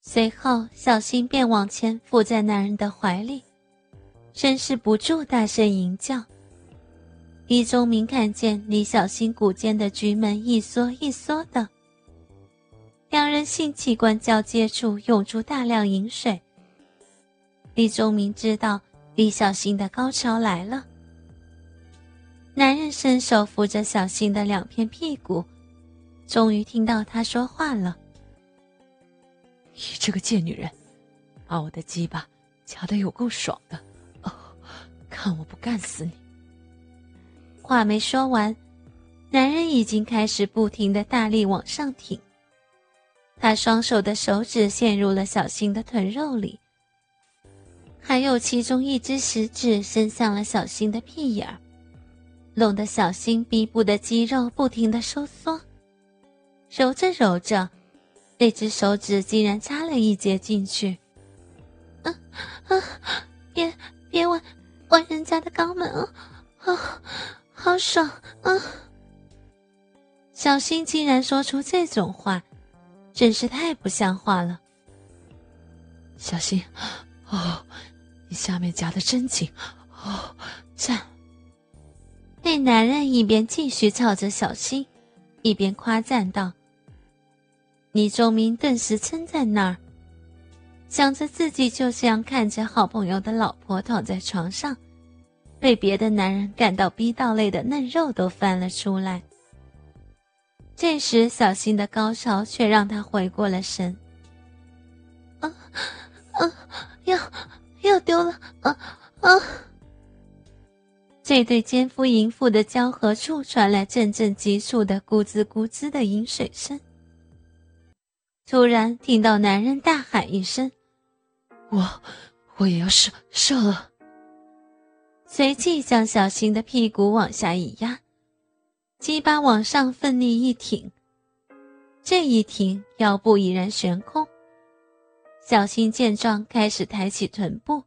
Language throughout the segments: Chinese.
随后，小新便往前伏在男人的怀里，忍势不住大声吟叫。李忠明看见李小新骨间的菊门一缩一缩的，两人性器官交接处涌出大量饮水。李忠明知道李小新的高潮来了，男人伸手扶着小新的两片屁股，终于听到他说话了。你这个贱女人，把我的鸡巴夹得有够爽的，哦，看我不干死你！话没说完，男人已经开始不停的大力往上挺。他双手的手指陷入了小新的臀肉里，还有其中一只食指伸向了小新的屁眼儿，弄得小新鼻部的肌肉不停的收缩。揉着揉着。那只手指竟然插了一截进去，啊啊！别别玩玩人家的肛门啊！啊，好爽啊！小新竟然说出这种话，真是太不像话了。小新，哦，你下面夹的真紧，哦，赞！那男人一边继续操着小新，一边夸赞道。李忠明顿时撑在那儿，想着自己就这样看着好朋友的老婆躺在床上，被别的男人感到逼到累的嫩肉都翻了出来。这时，小新的高潮却让他回过了神。啊啊，又又丢了！啊啊！这对奸夫淫妇的交合处传来阵阵急促的咕滋咕滋的饮水声。突然听到男人大喊一声：“我，我也要射射了。”随即将小新的屁股往下一压，鸡巴往上奋力一挺，这一挺腰部已然悬空。小新见状，开始抬起臀部，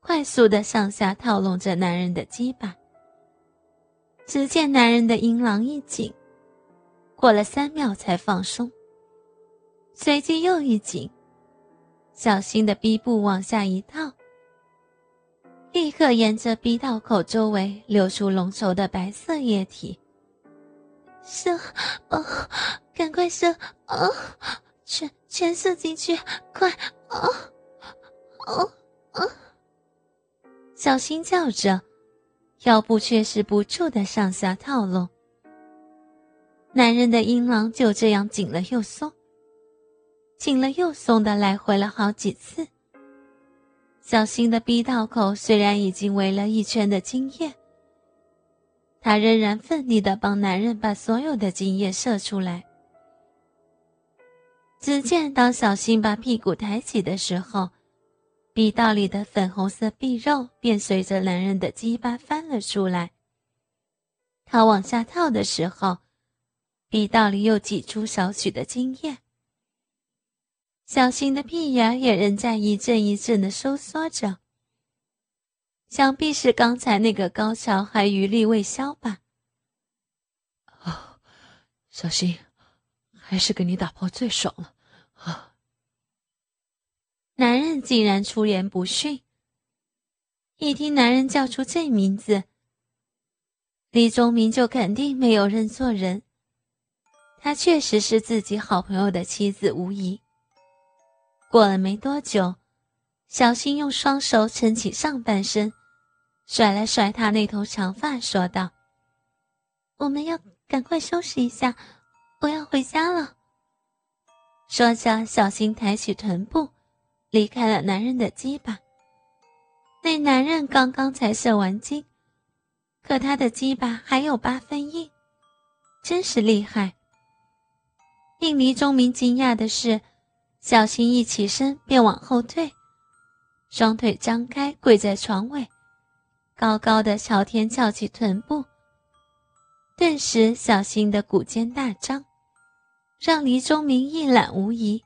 快速的上下套拢着男人的鸡巴。只见男人的阴囊一紧，过了三秒才放松。随即又一紧，小新的逼布往下一套，立刻沿着逼道口周围流出浓稠的白色液体。射，哦，赶快射，哦，全全射进去，快，哦，哦，哦！小心叫着，腰部却是不住的上下套拢。男人的阴囊就这样紧了又松。紧了又松的来回了好几次。小新的逼道口虽然已经围了一圈的精液，他仍然奋力的帮男人把所有的精液射出来。只见当小新把屁股抬起的时候，逼道里的粉红色壁肉便随着男人的鸡巴翻了出来。他往下套的时候，逼道里又挤出少许的精液。小新的屁眼也仍在一阵一阵的收缩着，想必是刚才那个高潮还余力未消吧。啊，小新，还是给你打炮最爽了啊！男人竟然出言不逊。一听男人叫出这名字，李忠明就肯定没有认错人，他确实是自己好朋友的妻子，无疑。过了没多久，小新用双手撑起上半身，甩了甩他那头长发，说道：“我们要赶快收拾一下，我要回家了。”说着，小新抬起臀部，离开了男人的鸡巴。那男人刚刚才射完精，可他的鸡巴还有八分硬，真是厉害。令黎忠明惊讶的是。小新一起身便往后退，双腿张开跪在床尾，高高的朝天翘起臀部。顿时，小新的骨尖大张，让黎忠明一览无遗。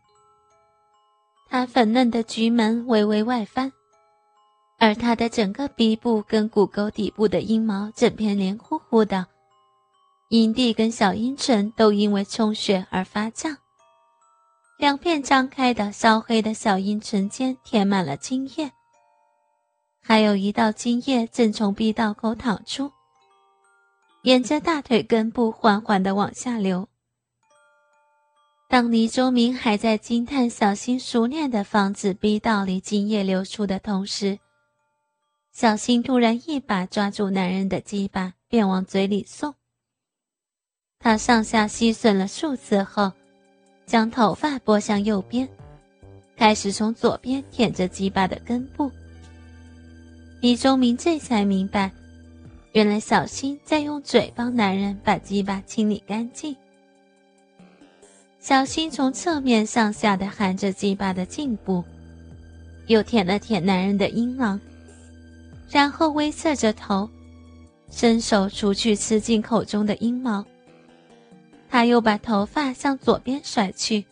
他粉嫩的菊门微微外翻，而他的整个鼻部跟骨沟底部的阴毛整片黏糊糊的，阴蒂跟小阴唇都因为充血而发胀。两片张开的烧黑的小阴唇间填满了精液，还有一道精液正从逼道口淌出，沿着大腿根部缓缓的往下流。当黎周明还在惊叹小新熟练的防止逼道里精液流出的同时，小新突然一把抓住男人的鸡巴，便往嘴里送。他上下吸吮了数次后，将头发拨向右边，开始从左边舔着鸡巴的根部。李忠明这才明白，原来小新在用嘴帮男人把鸡巴清理干净。小新从侧面上下的含着鸡巴的颈部，又舔了舔男人的阴囊，然后微侧着头，伸手除去吃进口中的阴毛。他又把头发向左边甩去，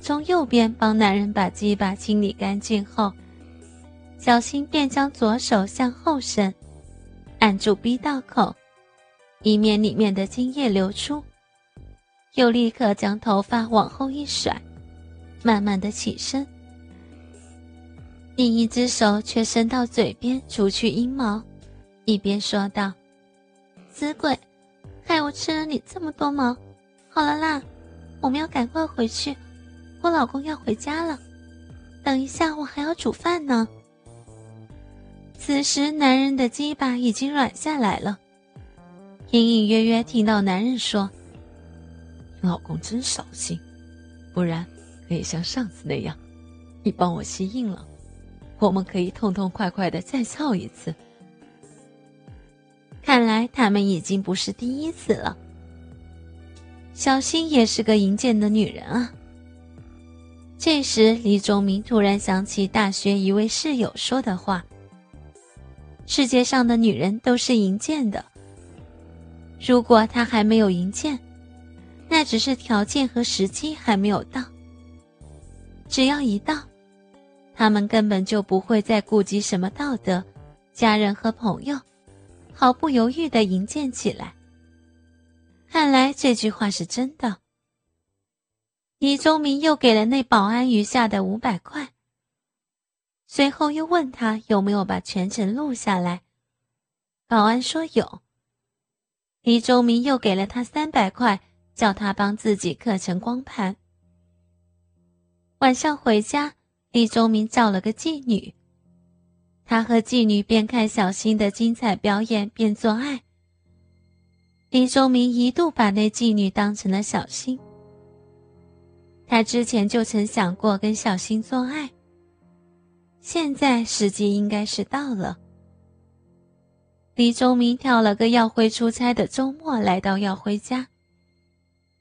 从右边帮男人把鸡巴清理干净后，小新便将左手向后伸，按住逼道口，以免里面的精液流出。又立刻将头发往后一甩，慢慢的起身，另一只手却伸到嘴边除去阴毛，一边说道：“死鬼，害我吃了你这么多毛！好了啦，我们要赶快回去，我老公要回家了。等一下，我还要煮饭呢。”此时，男人的鸡巴已经软下来了，隐隐约约听到男人说。老公真扫兴，不然可以像上次那样，你帮我吸硬了，我们可以痛痛快快的再操一次。看来他们已经不是第一次了。小新也是个淫贱的女人啊。这时，李忠明突然想起大学一位室友说的话：“世界上的女人都是淫贱的。如果他还没有淫贱。”那只是条件和时机还没有到。只要一到，他们根本就不会再顾及什么道德、家人和朋友，毫不犹豫的迎接起来。看来这句话是真的。李忠明又给了那保安余下的五百块，随后又问他有没有把全程录下来。保安说有。李忠明又给了他三百块。叫他帮自己刻成光盘。晚上回家，李忠明找了个妓女，他和妓女边看小新的精彩表演边做爱。李忠明一度把那妓女当成了小新，他之前就曾想过跟小新做爱，现在时机应该是到了。李忠明挑了个耀辉出差的周末，来到耀辉家。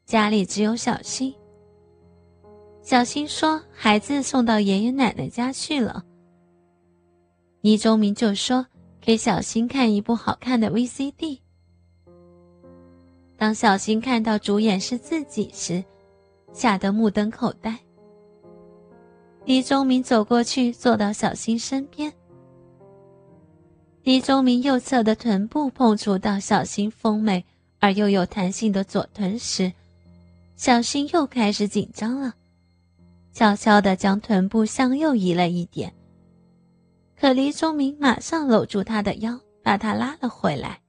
家里只有小新。小新说：“孩子送到爷爷奶奶家去了。”倪忠明就说：“给小新看一部好看的 VCD。”当小新看到主演是自己时，吓得目瞪口呆。李忠明走过去，坐到小新身边。李忠明右侧的臀部碰触到小新丰美而又有弹性的左臀时，小新又开始紧张了，悄悄地将臀部向右移了一点。可黎忠明马上搂住他的腰，把他拉了回来。